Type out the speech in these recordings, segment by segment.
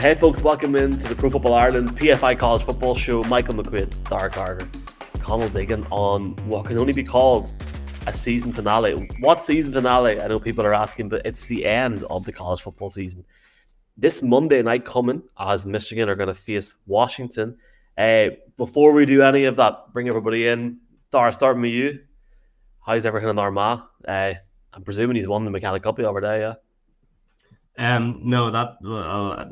Hey folks, welcome in to the Pro Football Ireland PFI College Football Show. Michael McQuaid, Daire Carter, Conall Diggin on what can only be called a season finale. What season finale? I know people are asking, but it's the end of the college football season. This Monday night coming, as Michigan are going to face Washington. Uh, before we do any of that, bring everybody in. Daire, starting with you. How's everything in Armagh? Uh, I'm presuming he's won the McKenna Cup the other day, yeah? Um, no, that uh,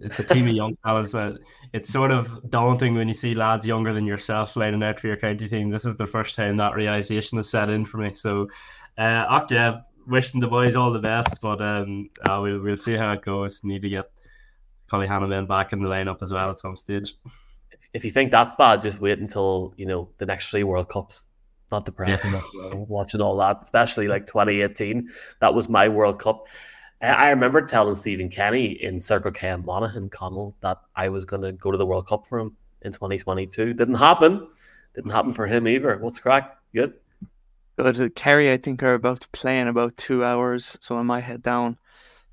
it's a team of young fellas. Uh, it's sort of daunting when you see lads younger than yourself lining out for your county team. This is the first time that realization has set in for me. So, uh, yeah, wishing the boys all the best, but um, uh, we'll we'll see how it goes. Need to get Collie Hanneman back in the lineup as well at some stage. If, if you think that's bad, just wait until you know the next three World Cups. Not depressing. Yeah. Watching all that, especially like 2018, that was my World Cup. I remember telling Stephen Kenny in Circle K and Monaghan Conall that I was going to go to the World Cup for him in 2022. Didn't happen. Didn't happen for him either. What's crack? Good. Good. Kerry, I think, are about to play in about two hours, so I might head down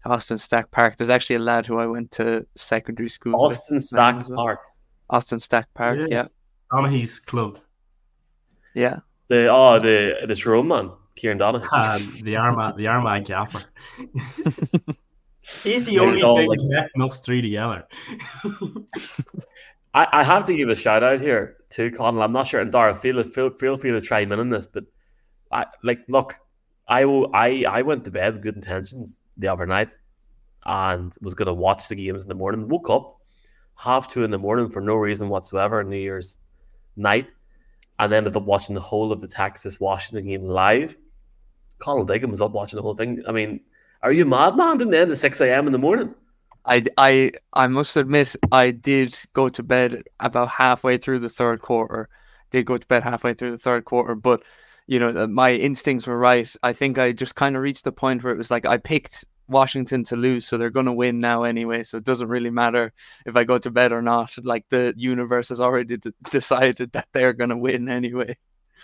to Austin Stack Park. There's actually a lad who I went to secondary school Austin with. Stack Park. Austin Stack Park, yeah. yeah. Donaghy's club. Yeah. The oh the the Tyrone man. Kieran Donaghy. Um, the Armagh, the Armagh gaffer. He's the only thing like, connecting us three together. I, I have to give a shout out here to Conall. I'm not sure, and Daire, feel feel feel free to chime in on this, but I like look, I will I I went to bed with good intentions the other night, and was going to watch the games in the morning. Woke up half two in the morning for no reason whatsoever New Year's night, and ended up watching the whole of the Texas Washington game live. Conall Diggin was up watching the whole thing. I mean, are you mad, man? Didn't end at six a.m. in the morning. I, I, I must admit, I did go to bed about halfway through the third quarter. Did go to bed halfway through the third quarter, but you know, uh, my instincts were right. I think I just kind of reached the point where it was like I picked Washington to lose, so they're going to win now anyway. So it doesn't really matter if I go to bed or not. Like the universe has already d- decided that they're going to win anyway.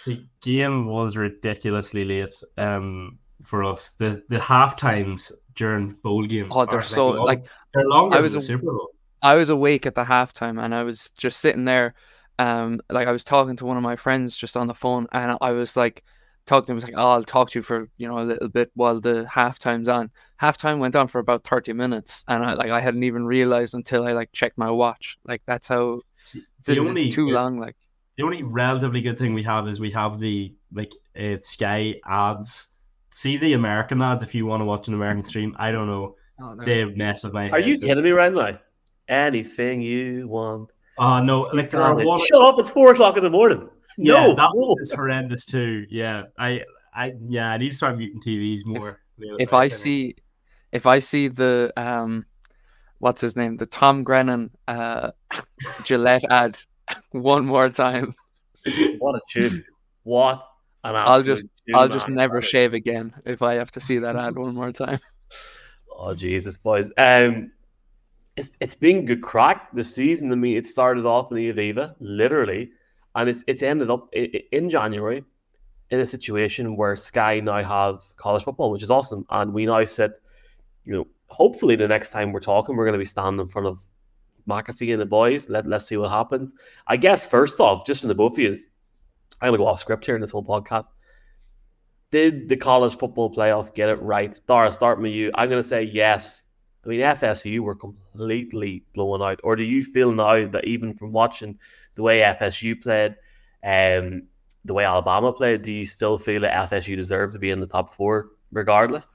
The game was ridiculously late um, for us. The the half times during bowl games. Oh, they're so like, like they're longer I was than the Super Bowl. I was awake at the halftime and I was just sitting there. Um, like I was talking to one of my friends just on the phone, and I was like talking to him. was like, "Oh, I'll talk to you for you know a little bit while the halftime's on." Halftime went on for about thirty minutes, and I like I hadn't even realized until I like checked my watch. Like that's how it's, the only, too long. Like the only relatively good thing we have is we have the like uh, Sky ads. See the American ads if you want to watch an American stream. I don't know. Oh, they mess with my. Are you kidding me right now? Anything you want. Oh uh, no! Like there are one... Shut up! It's four o'clock in the morning. Yeah, no, that one is horrendous too. Yeah, I, I, yeah, I need to start muting TVs more. If, if I see, if I see the um, what's his name, the Tom Grennan uh, Gillette ad one more time. What a tune! What an I'll just I'll just never shave again if I have to see that ad one more time. Oh Jesus, boys! Um, it's it's been good crack this season. I mean, it started off in the Aviva, literally, and it's it's ended up in January in a situation where Sky now have college football, which is awesome, and we now sit, you know, hopefully the next time we're talking, we're going to be standing in front of McAfee and the boys. Let, let's see what happens. I guess, first off, just from the both of you, I'm going to go off script here in this whole podcast. Did the college football playoff get it right? Daire, start with you. I'm going to say yes. I mean, FSU were completely blown out. Or do you feel now that even from watching the way FSU played, um, the way Alabama played, do you still feel that FSU deserved to be in the top four regardless?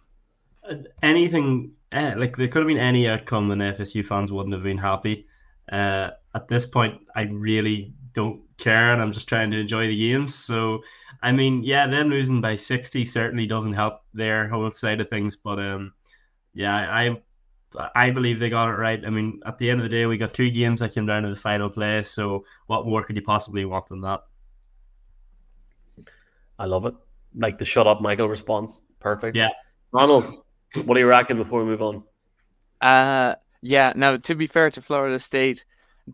Anything eh, like there could have been any outcome, and FSU fans wouldn't have been happy. Uh, at this point, I really don't care, and I'm just trying to enjoy the games. So, I mean, yeah, them losing by 60 certainly doesn't help their whole side of things. But um, yeah, I I believe they got it right. I mean, at the end of the day, we got two games that came down to the final play. So, what more could you possibly want than that? I love it. Like the shut up Michael response. Perfect. Yeah. Ronald, what are you racking before we move on? Uh yeah, now to be fair to Florida State,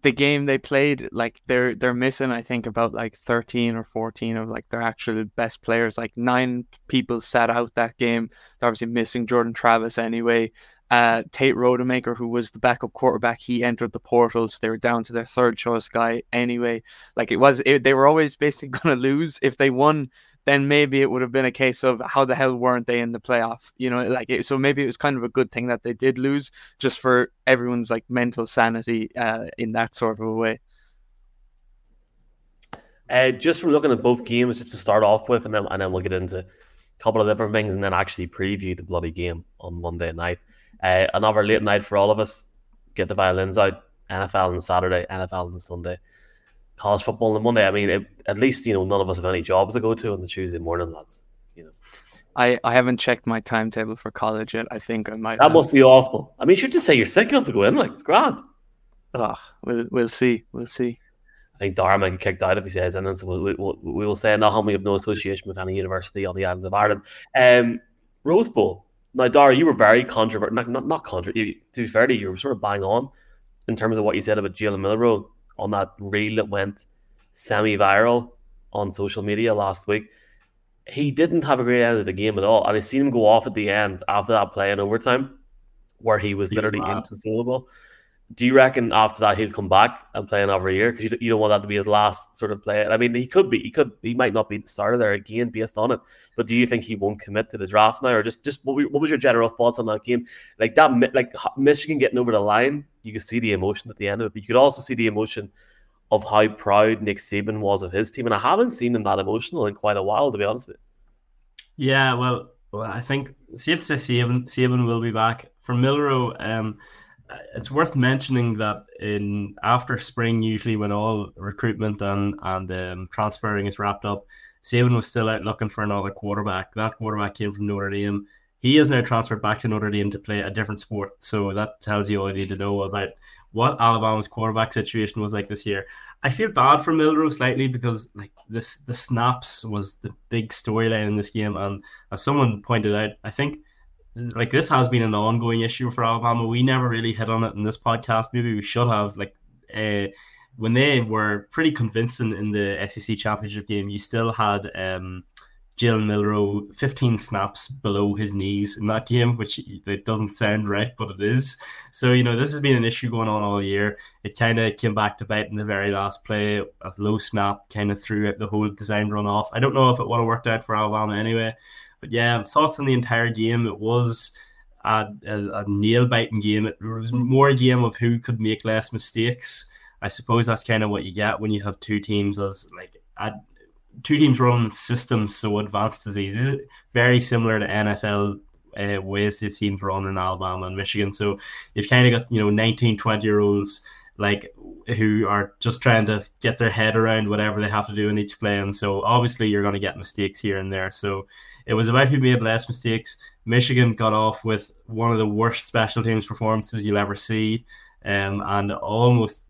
the game they played, like they're they're missing, I think, about like thirteen or fourteen of like their actual best players. Like nine people sat out that game. They're obviously missing Jordan Travis anyway. Uh, Tate Rodemaker, who was the backup quarterback, he entered the portals. They were down to their third choice guy anyway. Like it was, it, they were always basically going to lose. If they won, then maybe it would have been a case of how the hell weren't they in the playoff? You know, like it, so maybe it was kind of a good thing that they did lose, just for everyone's like mental sanity uh, in that sort of a way. Uh, just from looking at both games, just to start off with, and then and then we'll get into a couple of different things, and then actually preview the bloody game on Monday night. Uh, another late night for all of us. Get the violins out. NFL on Saturday, NFL on Sunday, college football on Monday. I mean, it, at least you know none of us have any jobs to go to on the Tuesday morning, lads. You know, I, I haven't checked my timetable for college yet. I think I might. that have. must be awful. I mean, you should just say you're sick enough to go in. Like it's grand. Ugh, we'll we'll see. We'll see. I think Daire might get kicked out if he says anything. So we, we, we will say no, we have no association with any university on the island of Ireland. Um, Rose Bowl. Now, Daire, you were very controversial. Not not, not controversial. To be fair to you, you were sort of bang on in terms of what you said about Jalen Milroe on that reel that went semi-viral on social media last week. He didn't have a great end of the game at all, and I seen him go off at the end after that play in overtime, where he was He literally mad. inconsolable. Do you reckon after that he'll come back and play another year? Because you, you don't want that to be his last sort of play. I mean, he could be. He could. He might not be the starter there again based on it. But do you think he won't commit to the draft now, or just just what, what was your general thoughts on that game? Like that, like Michigan getting over the line, you could see the emotion at the end of it. But you could also see the emotion of how proud Nick Saban was of his team, and I haven't seen him that emotional in quite a while, to be honest with you. Yeah, well, well, I think safe to say Saban, Saban will be back. For Milroe, um, it's worth mentioning that in after spring, usually when all recruitment and and um, transferring is wrapped up, Saban was still out looking for another quarterback. That quarterback came from Notre Dame. He has now transferred back to Notre Dame to play a different sport. So that tells you all you need to know about what Alabama's quarterback situation was like this year. I feel bad for Milroe slightly because like this the snaps was the big storyline in this game, and as someone pointed out, I think like this has been an ongoing issue for Alabama. We never really hit on it in this podcast. Maybe we should have. Like uh, when they were pretty convincing in the SEC championship game, you still had um, Jalen Milroe 15 snaps below his knees in that game, which it doesn't sound right, but it is. So you know this has been an issue going on all year. It kind of came back to bite in the very last play. A low snap kind of threw out the whole design run off. I don't know if it would have worked out for Alabama anyway. But yeah, thoughts on the entire game. It was a, a, a nail biting game. It was more a game of who could make less mistakes. I suppose that's kind of what you get when you have two teams as like a, two teams running systems so advanced as these. Very similar to NFL uh, ways these teams run in Alabama and Michigan. So you've kind of got you know 19, 20 year olds like who are just trying to get their head around whatever they have to do in each play. And so obviously you're going to get mistakes here and there. So it was about who made less mistakes. Michigan got off with one of the worst special teams performances you'll ever see, um, and almost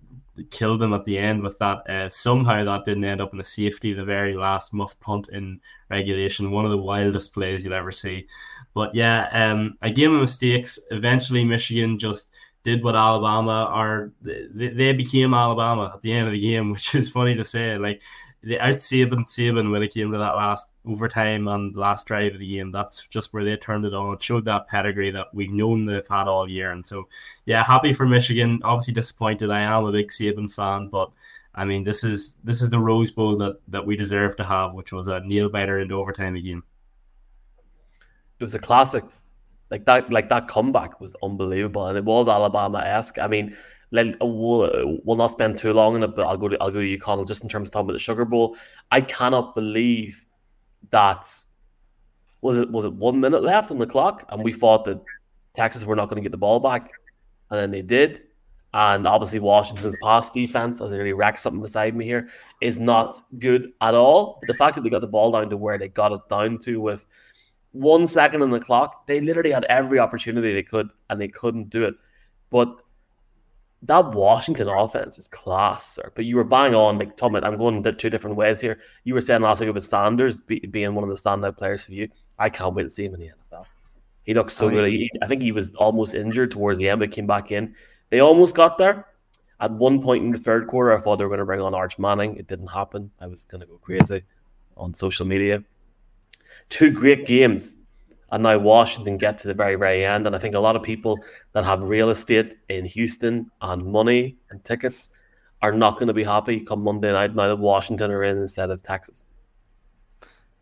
killed them at the end with that. Uh, somehow that didn't end up in a safety, the very last muff punt in regulation. One of the wildest plays you'll ever see. But yeah, um, a game of mistakes. Eventually, Michigan just did what Alabama are. They, they became Alabama at the end of the game, which is funny to say. Like they out Saban Saban when it came to that last overtime and last drive of the game. That's just where they turned it on. It showed that pedigree that we've known they've had all year. And so, yeah, happy for Michigan. Obviously disappointed. I am a big Saban fan, but I mean, this is this is the Rose Bowl that that we deserve to have, which was a nail biter into overtime again. It was a classic. Like that, like that comeback was unbelievable, and it was Alabama esque. I mean, let, uh, we'll, uh, we'll not spend too long on it, but I'll go to I'll go to you, Conall, just in terms of talking about the Sugar Bowl. I cannot believe that was it was it one minute left on the clock, and we thought that Texas were not going to get the ball back, and then they did. And obviously, Washington's pass defense, as I really wreck something beside me here, is not good at all. But the fact that they got the ball down to where they got it down to with one second on the clock, they literally had every opportunity they could, and they couldn't do it. But that Washington offense is class, sir. But you were bang on, like Tom. I'm going the two different ways here. You were saying last week about Sanders be, being one of the standout players for you. I can't wait to see him in the NFL. He looks so Oh, good. He, I think he was almost injured towards the end, but came back in. They almost got there. At one point in the third quarter, I thought they were going to bring on Arch Manning. It didn't happen. I was going to go crazy on social media. Two great games. And now Washington get to the very, very end. And I think a lot of people that have real estate in Houston and money and tickets are not going to be happy come Monday night now that Washington are in instead of Texas.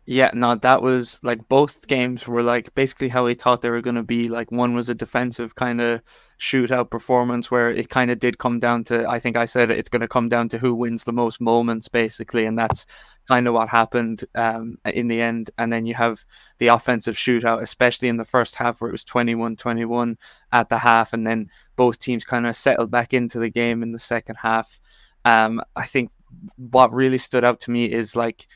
Yeah, no, that was like both games were like basically how we thought they were going to be. Like one was a defensive kind of shootout performance where it kind of did come down to, I think I said it's going to come down to who wins the most moments basically. And that's kind of what happened um, in the end. And then you have the offensive shootout, especially in the first half where it was 21 21 at the half. And then both teams kind of settled back into the game in the second half. Um, I think what really stood out to me is like,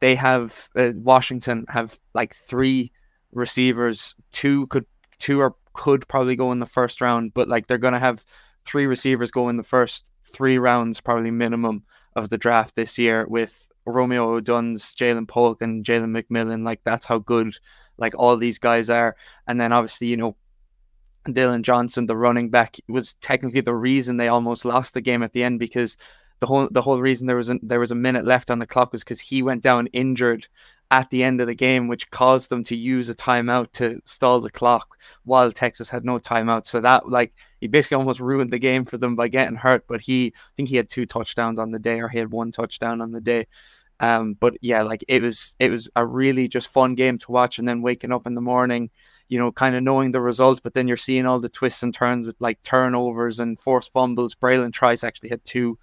they have uh, Washington have like three receivers. Two could two or could probably go in the first round, but like they're gonna have three receivers go in the first three rounds, probably minimum of the draft this year with Romeo Odunze, Ja'Lynn Polk, and Jalen McMillan. Like that's how good like all these guys are. And then obviously, you know, Dillon Johnson, the running back, was technically the reason they almost lost the game at the end because the whole the whole reason there was a, there was a minute left on the clock was because he went down injured at the end of the game, which caused them to use a timeout to stall the clock while Texas had no timeout. So that like he basically almost ruined the game for them by getting hurt. But he I think he had two touchdowns on the day, or he had one touchdown on the day. Um, but yeah, like it was it was a really just fun game to watch, and then waking up in the morning, you know, kind of knowing the result, but then you're seeing all the twists and turns with like turnovers and forced fumbles. Bralen Trice actually had two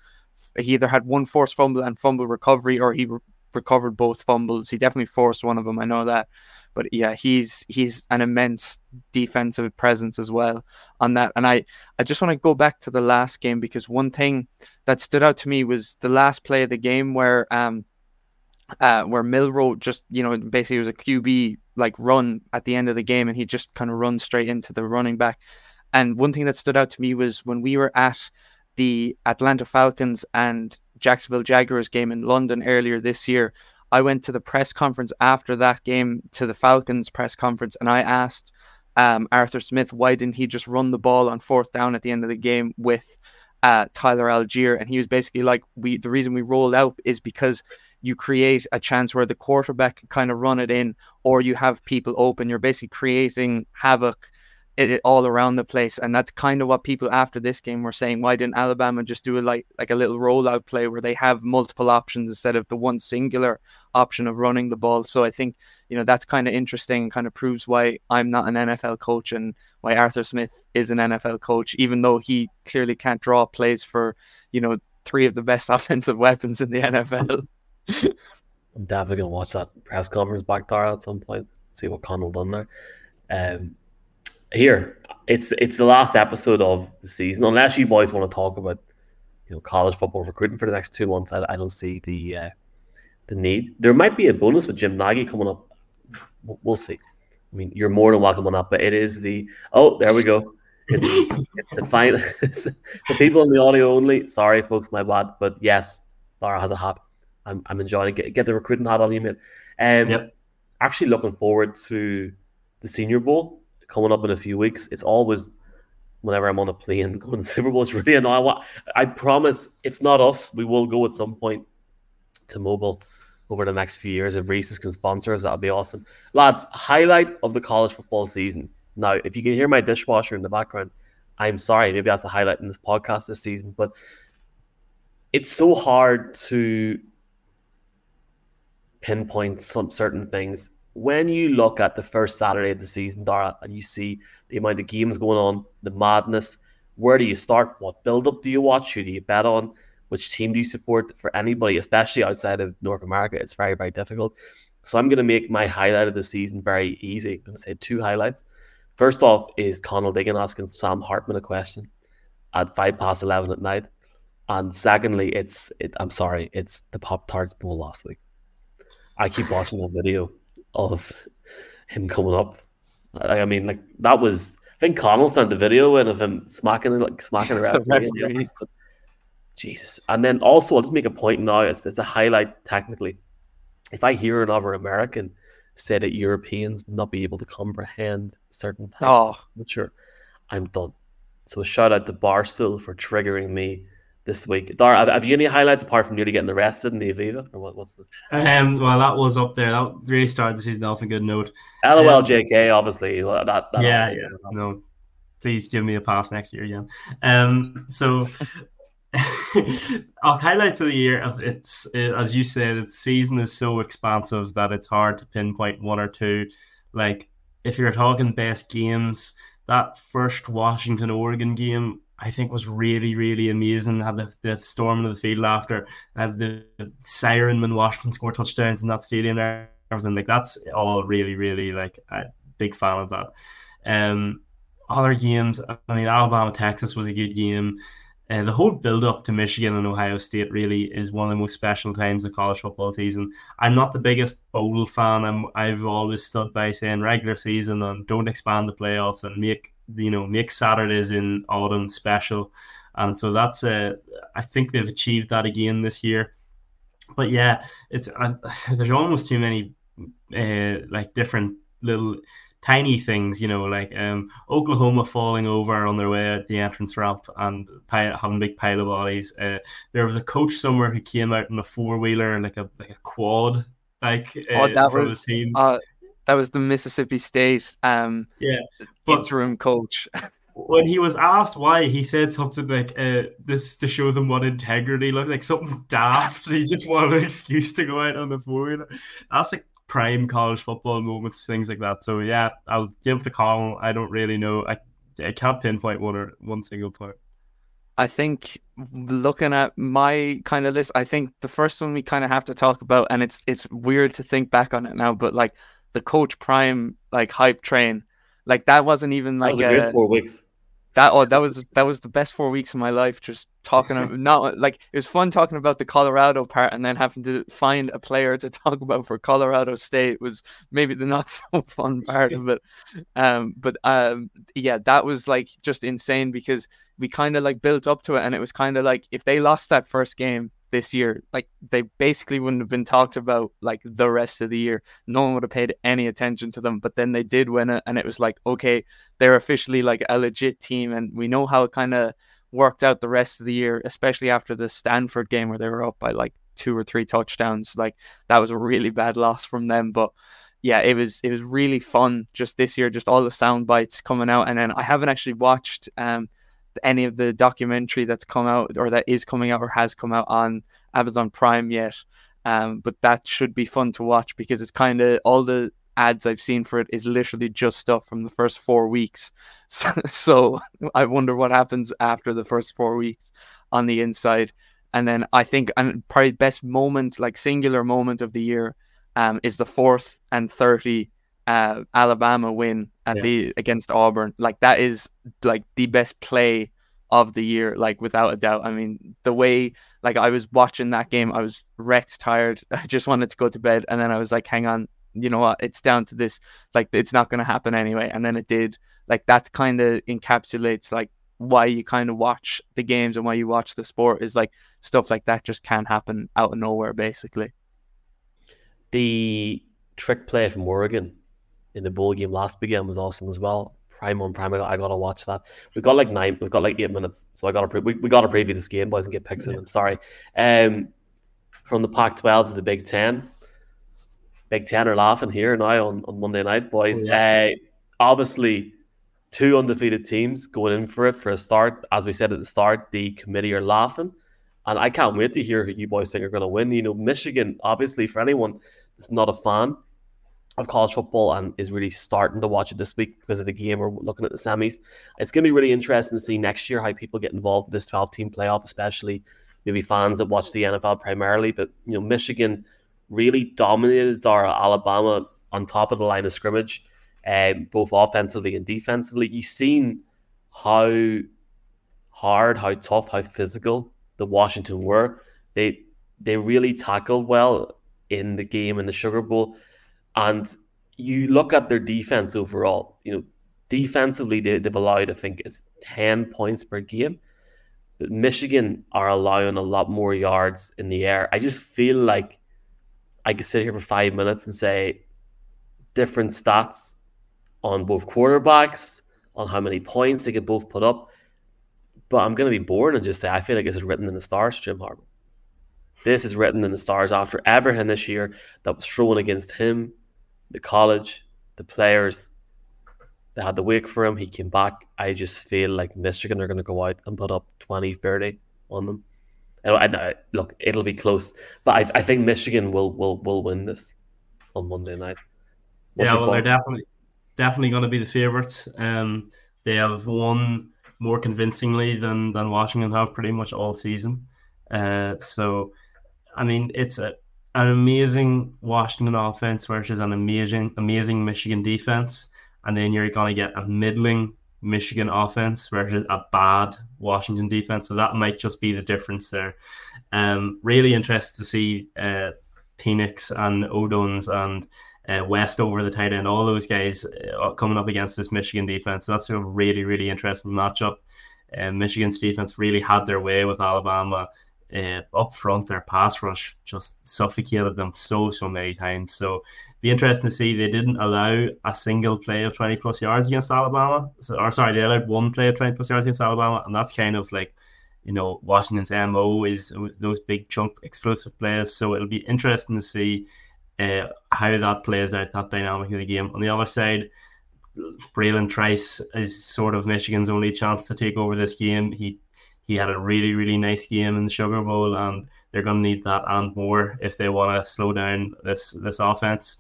he either had one forced fumble and fumble recovery, or he re- recovered both fumbles. He definitely forced one of them. I know that, but yeah, he's he's an immense defensive presence as well on that. And I I just want to go back to the last game because one thing that stood out to me was the last play of the game where um uh where Milroe just you know basically was a QB like run at the end of the game and he just kind of run straight into the running back. And one thing that stood out to me was when we were at the Atlanta Falcons and Jacksonville Jaguars game in London earlier this year, I went to the press conference after that game to the Falcons press conference and I asked um, Arthur Smith why didn't he just run the ball on fourth down at the end of the game with uh, Tyler Allgeier? And he was basically like we the reason we rolled out is because you create a chance where the quarterback can kind of run it in or you have people open. You're basically creating havoc it, it, all around the place. And that's kind of what people after this game were saying. Why didn't Alabama just do a like like a little rollout play where they have multiple options instead of the one singular option of running the ball? So I think you know that's kind of interesting kind of proves why I'm not an NFL coach and why Arthur Smith is an NFL coach, even though he clearly can't draw plays for you know three of the best offensive weapons in the NFL. I'm definitely gonna watch that press conference back there at some point. See what Conall done there. Um, here it's it's the last episode of the season. Unless you boys want to talk about you know college football recruiting for the next two months, I, I don't see the uh, the need. There might be a bonus with Jim Nagy coming up. We'll see. I mean, you're more than welcome on that, but it is the oh, there we go. It's, it's the final. the people in the audio only. Sorry, folks, my bad. But yes, Lara has a hat. I'm, I'm enjoying it. Get, get the recruiting hat on you, mate. Um, yep. Actually, looking forward to the Senior Bowl coming up in a few weeks. It's always whenever I'm on a plane going to Super Bowl. It's really annoying. I promise it's not us. We will go at some point to mobile over the next few years. If Reese's can sponsor us, that'll be awesome. Lads, highlight of the college football season. Now, if you can hear my dishwasher in the background, I'm sorry. Maybe that's the highlight in this podcast this season, but it's so hard to pinpoint some certain things when you look at the first Saturday of the season, Daire, and you see the amount of games going on, the madness, where do you start? What build up do you watch? Who do you bet on? Which team do you support? For anybody, especially outside of North America, it's very, very difficult. So I'm going to make my highlight of the season very easy. I'm going to say two highlights. First off is Conall Diggin asking Sam Hartman a question at five past eleven at night, and secondly, it's it, I'm sorry, it's the Pop Tarts Bowl last week. I keep watching that video of him coming up. I mean, like that was. I think Conall sent the video in of him smacking like smacking around. Jesus. And then also, I'll just make a point now. It's it's a highlight technically. If I hear another American say that Europeans not be able to comprehend certain things, oh. sure, I'm done. So shout out to Barstool for triggering me this week. Dar, have you any highlights apart from nearly getting arrested in the Aviva, or what, what's the? Um, well, that was up there. That really started the season off a good note. LOL, um, JK, obviously. That, that yeah, yeah. No, please give me a pass next year again. Um, so. Our highlights of the year, it's it, as you said, the season is so expansive that it's hard to pinpoint one or two. Like if you're talking best games, that first Washington Oregon game I think was really, really amazing. Had the, the storm of the field after, had the siren when Washington scored touchdowns in that stadium there, everything like that's all really, really like a big fan of that. Um, other games, I mean, Alabama Texas was a good game. Uh, the whole build up to Michigan and Ohio State really is one of the most special times of college football season. I'm not the biggest bowl fan. I'm I've always stood by saying regular season and don't expand the playoffs and make you know make Saturdays in autumn special. And so that's a I think they've achieved that again this year. But yeah, it's uh, there's almost too many uh, like different little tiny things, you know, like um, Oklahoma falling over on their way at the entrance ramp and pile, having big pile of bodies. Uh, there was a coach somewhere who came out in a four wheeler, and like a like a quad, like uh, oh, that was the team. Uh, that was the Mississippi State um, yeah but, interim coach. when he was asked why, he said something like, uh, "This to show them what integrity looked like." Something daft. he just wanted an excuse to go out on the four wheeler. That's like prime college football moments, things like that. So yeah, I'll give the call. I don't really know. I I can't pinpoint one or one single part. I think looking at my kind of list, I think the first one we kind of have to talk about, and it's it's weird to think back on it now, but like the Coach Prime like hype train, like that wasn't even like that was a, a four weeks. That oh that was that was the best four weeks of my life just talking about not like it was fun talking about the colorado part and then having to find a player to talk about for colorado state was maybe the not so fun part of it. Um but um yeah that was like just insane because we kind of like built up to it and it was kind of like if they lost that first game this year, like they basically wouldn't have been talked about like the rest of the year. No one would have paid any attention to them, but then they did win it, and it was like, okay, they're officially like a legit team, and we know how it kind of worked out the rest of the year, especially after the Stanford game where they were up by like two or three touchdowns. Like that was a really bad loss from them, but yeah, it was it was really fun just this year, just all the sound bites coming out, and then I haven't actually watched um any of the documentary that's come out or that is coming out or has come out on Amazon Prime yet. Um, but that should be fun to watch because it's kind of all the ads I've seen for it is literally just stuff from the first four weeks. So, so I wonder what happens after the first four weeks on the inside. And then I think and probably best moment, like singular moment of the year, um, is the fourth and thirty uh, Alabama win at yeah. the against Auburn. Like that is like the best play of the year, like without a doubt. I mean, the way like I was watching that game, I was wrecked, tired. I just wanted to go to bed, and then I was like, "Hang on, you know what? It's down to this. Like, it's not going to happen anyway." And then it did. Like that kind of encapsulates like why you kind of watch the games and why you watch the sport is like stuff like that just can't happen out of nowhere, basically. The trick play from Oregon in the bowl game last weekend was awesome as well. Prime on Prime, I got, to watch that. We've got like nine, we've got like eight minutes, so I got to pre- we, we got to preview this game, boys, and get picks yeah. in. I'm sorry. Um, from the Pac-12 to the Big Ten. Big Ten are laughing here now on, on Monday night, boys. Oh, yeah. uh, obviously, two undefeated teams going in for it for a start. As we said at the start, the committee are laughing, and I can't wait to hear who you boys think are going to win. You know, Michigan, obviously, for anyone that's not a fan, of college football and is really starting to watch it this week because of the game. We're looking at the semis. It's going to be really interesting to see next year how people get involved in this 12 team playoff, especially maybe fans that watch the NFL primarily. But, you know, Michigan really dominated our Alabama on top of the line of scrimmage, um, both offensively and defensively. You've seen how hard, how tough, how physical the Washington were. They they really tackled well in the game in the Sugar Bowl. And you look at their defense overall, you know, defensively, they, they've allowed, I think, it's 10 points per game. But Michigan are allowing a lot more yards in the air. I just feel like I could sit here for five minutes and say different stats on both quarterbacks, on how many points they could both put up. But I'm going to be bored and just say I feel like this is written in the stars Jim Harbaugh. This is written in the stars after everything this year that was thrown against him, the college, the players. They had the wake for him. He came back. I just feel like Michigan are going to go out and put up 20, 30 on them. And I, look, it'll be close, but I, I think Michigan will will will win this on Monday night. What's yeah, well, they're definitely definitely going to be the favourites. Um, they have won more convincingly than than Washington have pretty much all season. Uh, so I mean, it's a, an amazing Washington offense versus an amazing, amazing Michigan defense, and then you're going to get a middling Michigan offense versus a bad Washington defense. So that might just be the difference there. Um, really interested to see uh, Penix and Odunze and uh, Westover the tight end, all those guys uh, coming up against this Michigan defense. So that's a really, really interesting matchup. Uh, Michigan's defense really had their way with Alabama uh, up front, their pass rush just suffocated them so so many times. So be interesting to see. They didn't allow a single play of twenty plus yards against Alabama. So, or sorry, they allowed one play of twenty plus yards against Alabama, and that's kind of like you know Washington's mo is those big chunk explosive players. So it'll be interesting to see uh, how that plays out, that dynamic of the game. On the other side. Bralen Trice is sort of Michigan's only chance to take over this game. He he had a really, really nice game in the Sugar Bowl, and they're going to need that and more if they want to slow down this this offense.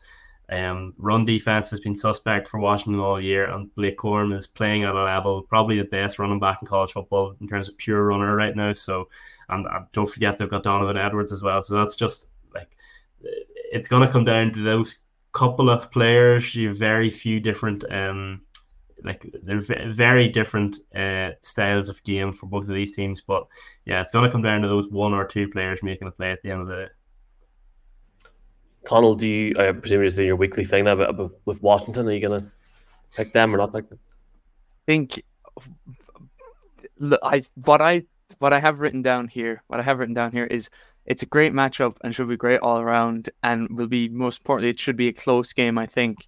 Um, run defense has been suspect for Washington all year, and Blake Corum is playing at a level probably the best running back in college football in terms of pure runner right now. So, and, and don't forget they've got Donovan Edwards as well. So that's just like it's going to come down to those couple of players. You have very few different um, like they're very different uh, styles of game for both of these teams. But yeah, it's going to come down to those one or two players making a play at the end of the day. Conall, do you? I presume you're doing your weekly thing now, but with Washington, are you going to pick them or not pick them? I think I what I what I have written down here, what I have written down here is it's a great matchup and should be great all around, and will be most importantly, it should be a close game. I think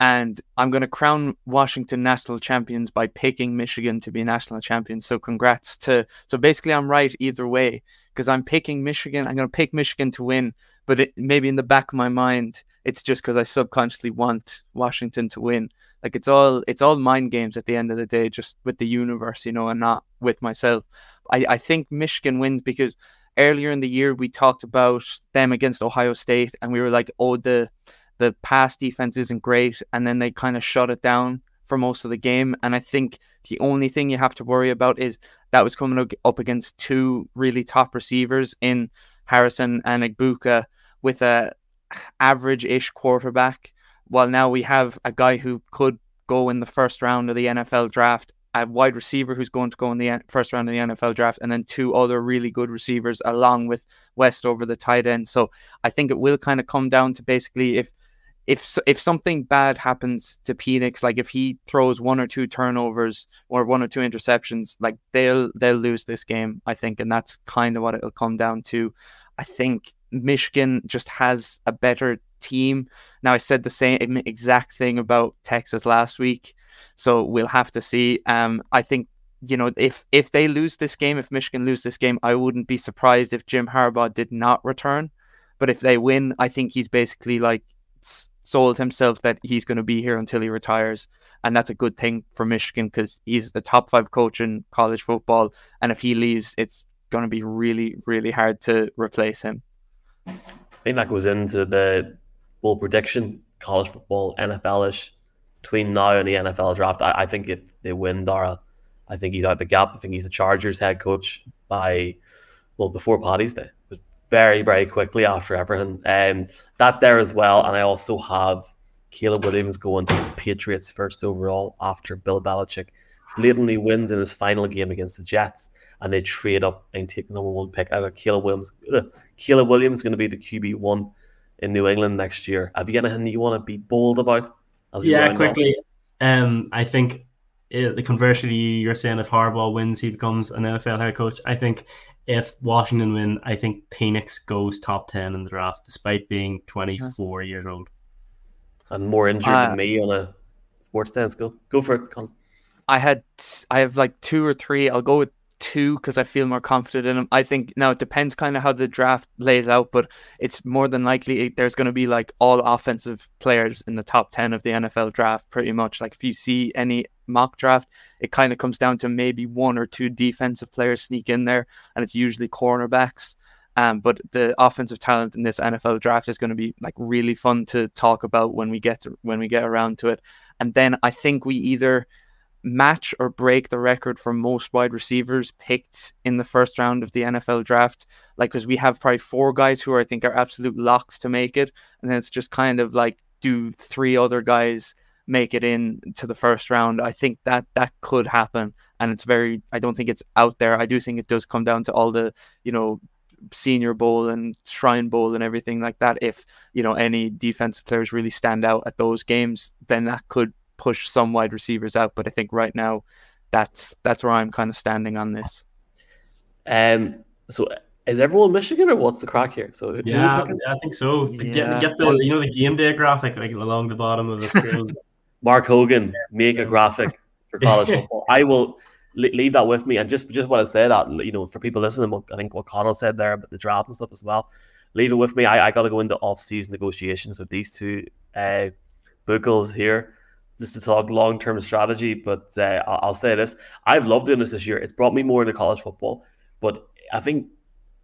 and I'm going to crown Washington national champions by picking Michigan to be national champions. So congrats to. So basically, I'm right either way because I'm picking Michigan. I'm going to pick Michigan to win, but it, maybe in the back of my mind, it's just because I subconsciously want Washington to win. Like it's all it's all mind games at the end of the day, just with the universe, you know, and not with myself. I, I think Michigan wins because earlier in the year we talked about them against Ohio State, and we were like, oh, the the pass defense isn't great, and then they kind of shut it down for most of the game. And I think the only thing you have to worry about is that was coming up against two really top receivers in Harrison and Egbuka with a average-ish quarterback. While now we have a guy who could go in the first round of the NFL draft, a wide receiver who's going to go in the first round of the NFL draft, and then two other really good receivers along with Westover the tight end. So I think it will kind of come down to basically if if if something bad happens to Penix, like if he throws one or two turnovers or one or two interceptions, like they'll they'll lose this game, I think, and that's kind of what it'll come down to. I think Michigan just has a better team. Now I said the same exact thing about Texas last week, so we'll have to see. Um, I think you know if if they lose this game, if Michigan lose this game, I wouldn't be surprised if Jim Harbaugh did not return. But if they win, I think he's basically like sold himself that he's going to be here until he retires. And that's a good thing for Michigan because he's the top five coach in college football. And if he leaves, it's going to be really, really hard to replace him. I think that goes into the bowl prediction, college football, NFL ish, between now and the NFL draft. I, I think if they win Daire, I think he's out the gap. I think he's the Chargers head coach by, well, before Paddy's Day very, very quickly after everything. Um, that there as well. And I also have Caleb Williams going to the Patriots first overall after Bill Belichick blatantly wins in his final game against the Jets and they trade up and take the number one pick. I got Caleb Williams. Ugh. Caleb Williams is going to be the QB one in New England next year. Have you got anything you want to be bold about? yeah, quickly. Um, I think it, the conversely, you're saying if Harbaugh wins, he becomes an NFL head coach. I think if Washington win, I think Penix goes top 10 in the draft, despite being 24 years old. And more injured uh, than me on a sports dance. Go, go for it, Conall. I had, I have like two or three. I'll go with two because I feel more confident in them. I think now it depends kind of how the draft lays out, but it's more than likely there's going to be like all offensive players in the top 10 of the NFL draft, pretty much. Like if you see any mock draft, it kind of comes down to maybe one or two defensive players sneak in there, and it's usually cornerbacks. Um, but the offensive talent in this NFL draft is going to be like really fun to talk about when we get to, when we get around to it. And then I think we either match or break the record for most wide receivers picked in the first round of the NFL draft. Like, because we have probably four guys who I think are absolute locks to make it, and then it's just kind of like do three other guys make it in to the first round. I think that that could happen, and it's very. I don't think it's out there. I do think it does come down to all the you know senior bowl and shrine bowl and everything like that if you know any defensive players really stand out at those games then that could push some wide receivers out. But I think right now, that's that's where I'm kind of standing on this. Um. So is everyone Michigan or what's the crack here? So yeah, I think so. Yeah. Get get the you know the game day graphic like along the bottom of the screen. Mark Hogan make a graphic for college football. I will leave that with me and just just want to say that you know for people listening, I think what Conall said there about the draft and stuff as well. Leave it with me. I, I got to go into off season negotiations with these two uh, bookles here just to talk long term strategy. But uh, I'll say this: I've loved doing this this year. It's brought me more into college football. But I think,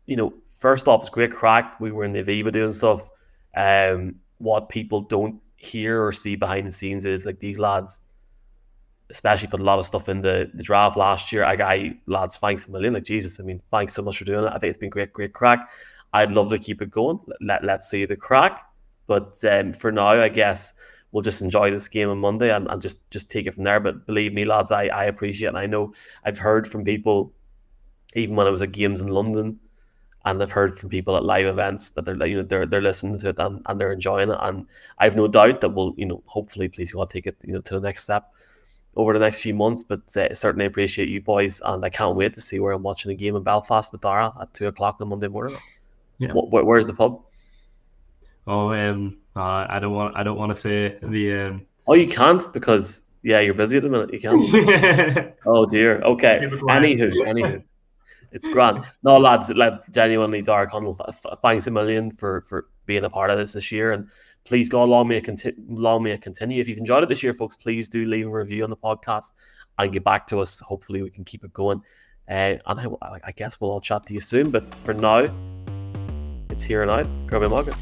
you know, first off, it's great crack. We were in the Aviva doing stuff. Um, what people don't hear or see behind the scenes is like these lads, especially put a lot of stuff in the, the draft last year. I got lads, thanks a million. Like Jesus, I mean, thanks so much for doing it. I think it's been great, great crack. I'd love to keep it going. Let, let's see the crack. But um, for now, I guess we'll just enjoy this game on Monday and, and just just take it from there. But believe me, lads, I, I appreciate and I know I've heard from people, even when I was at games in London, and I've heard from people at live events that they're you know they're they're listening to it and, and they're enjoying it. And I've no doubt that we'll you know hopefully please God take it you know to the next step over the next few months. But uh, certainly appreciate you boys, and I can't wait to see where I'm watching the game in Belfast with Daire at two o'clock on Monday morning. Yeah. Where, where's the pub? Oh, um, uh, I don't want. I don't want to say the. Um... Oh, you can't because yeah, you're busy at the minute. You can't. oh dear. Okay. Anywho, anywho, it's grand. No, lads, like genuinely, Dark Conall, thanks a million for for being a part of this this year, and please go allow me a conti- allow me a continue. If you've enjoyed it this year, folks, please do leave a review on the podcast and get back to us. Hopefully, we can keep it going. Uh, and I, I guess we'll all chat to you soon. But for now, it's here and out. A mug.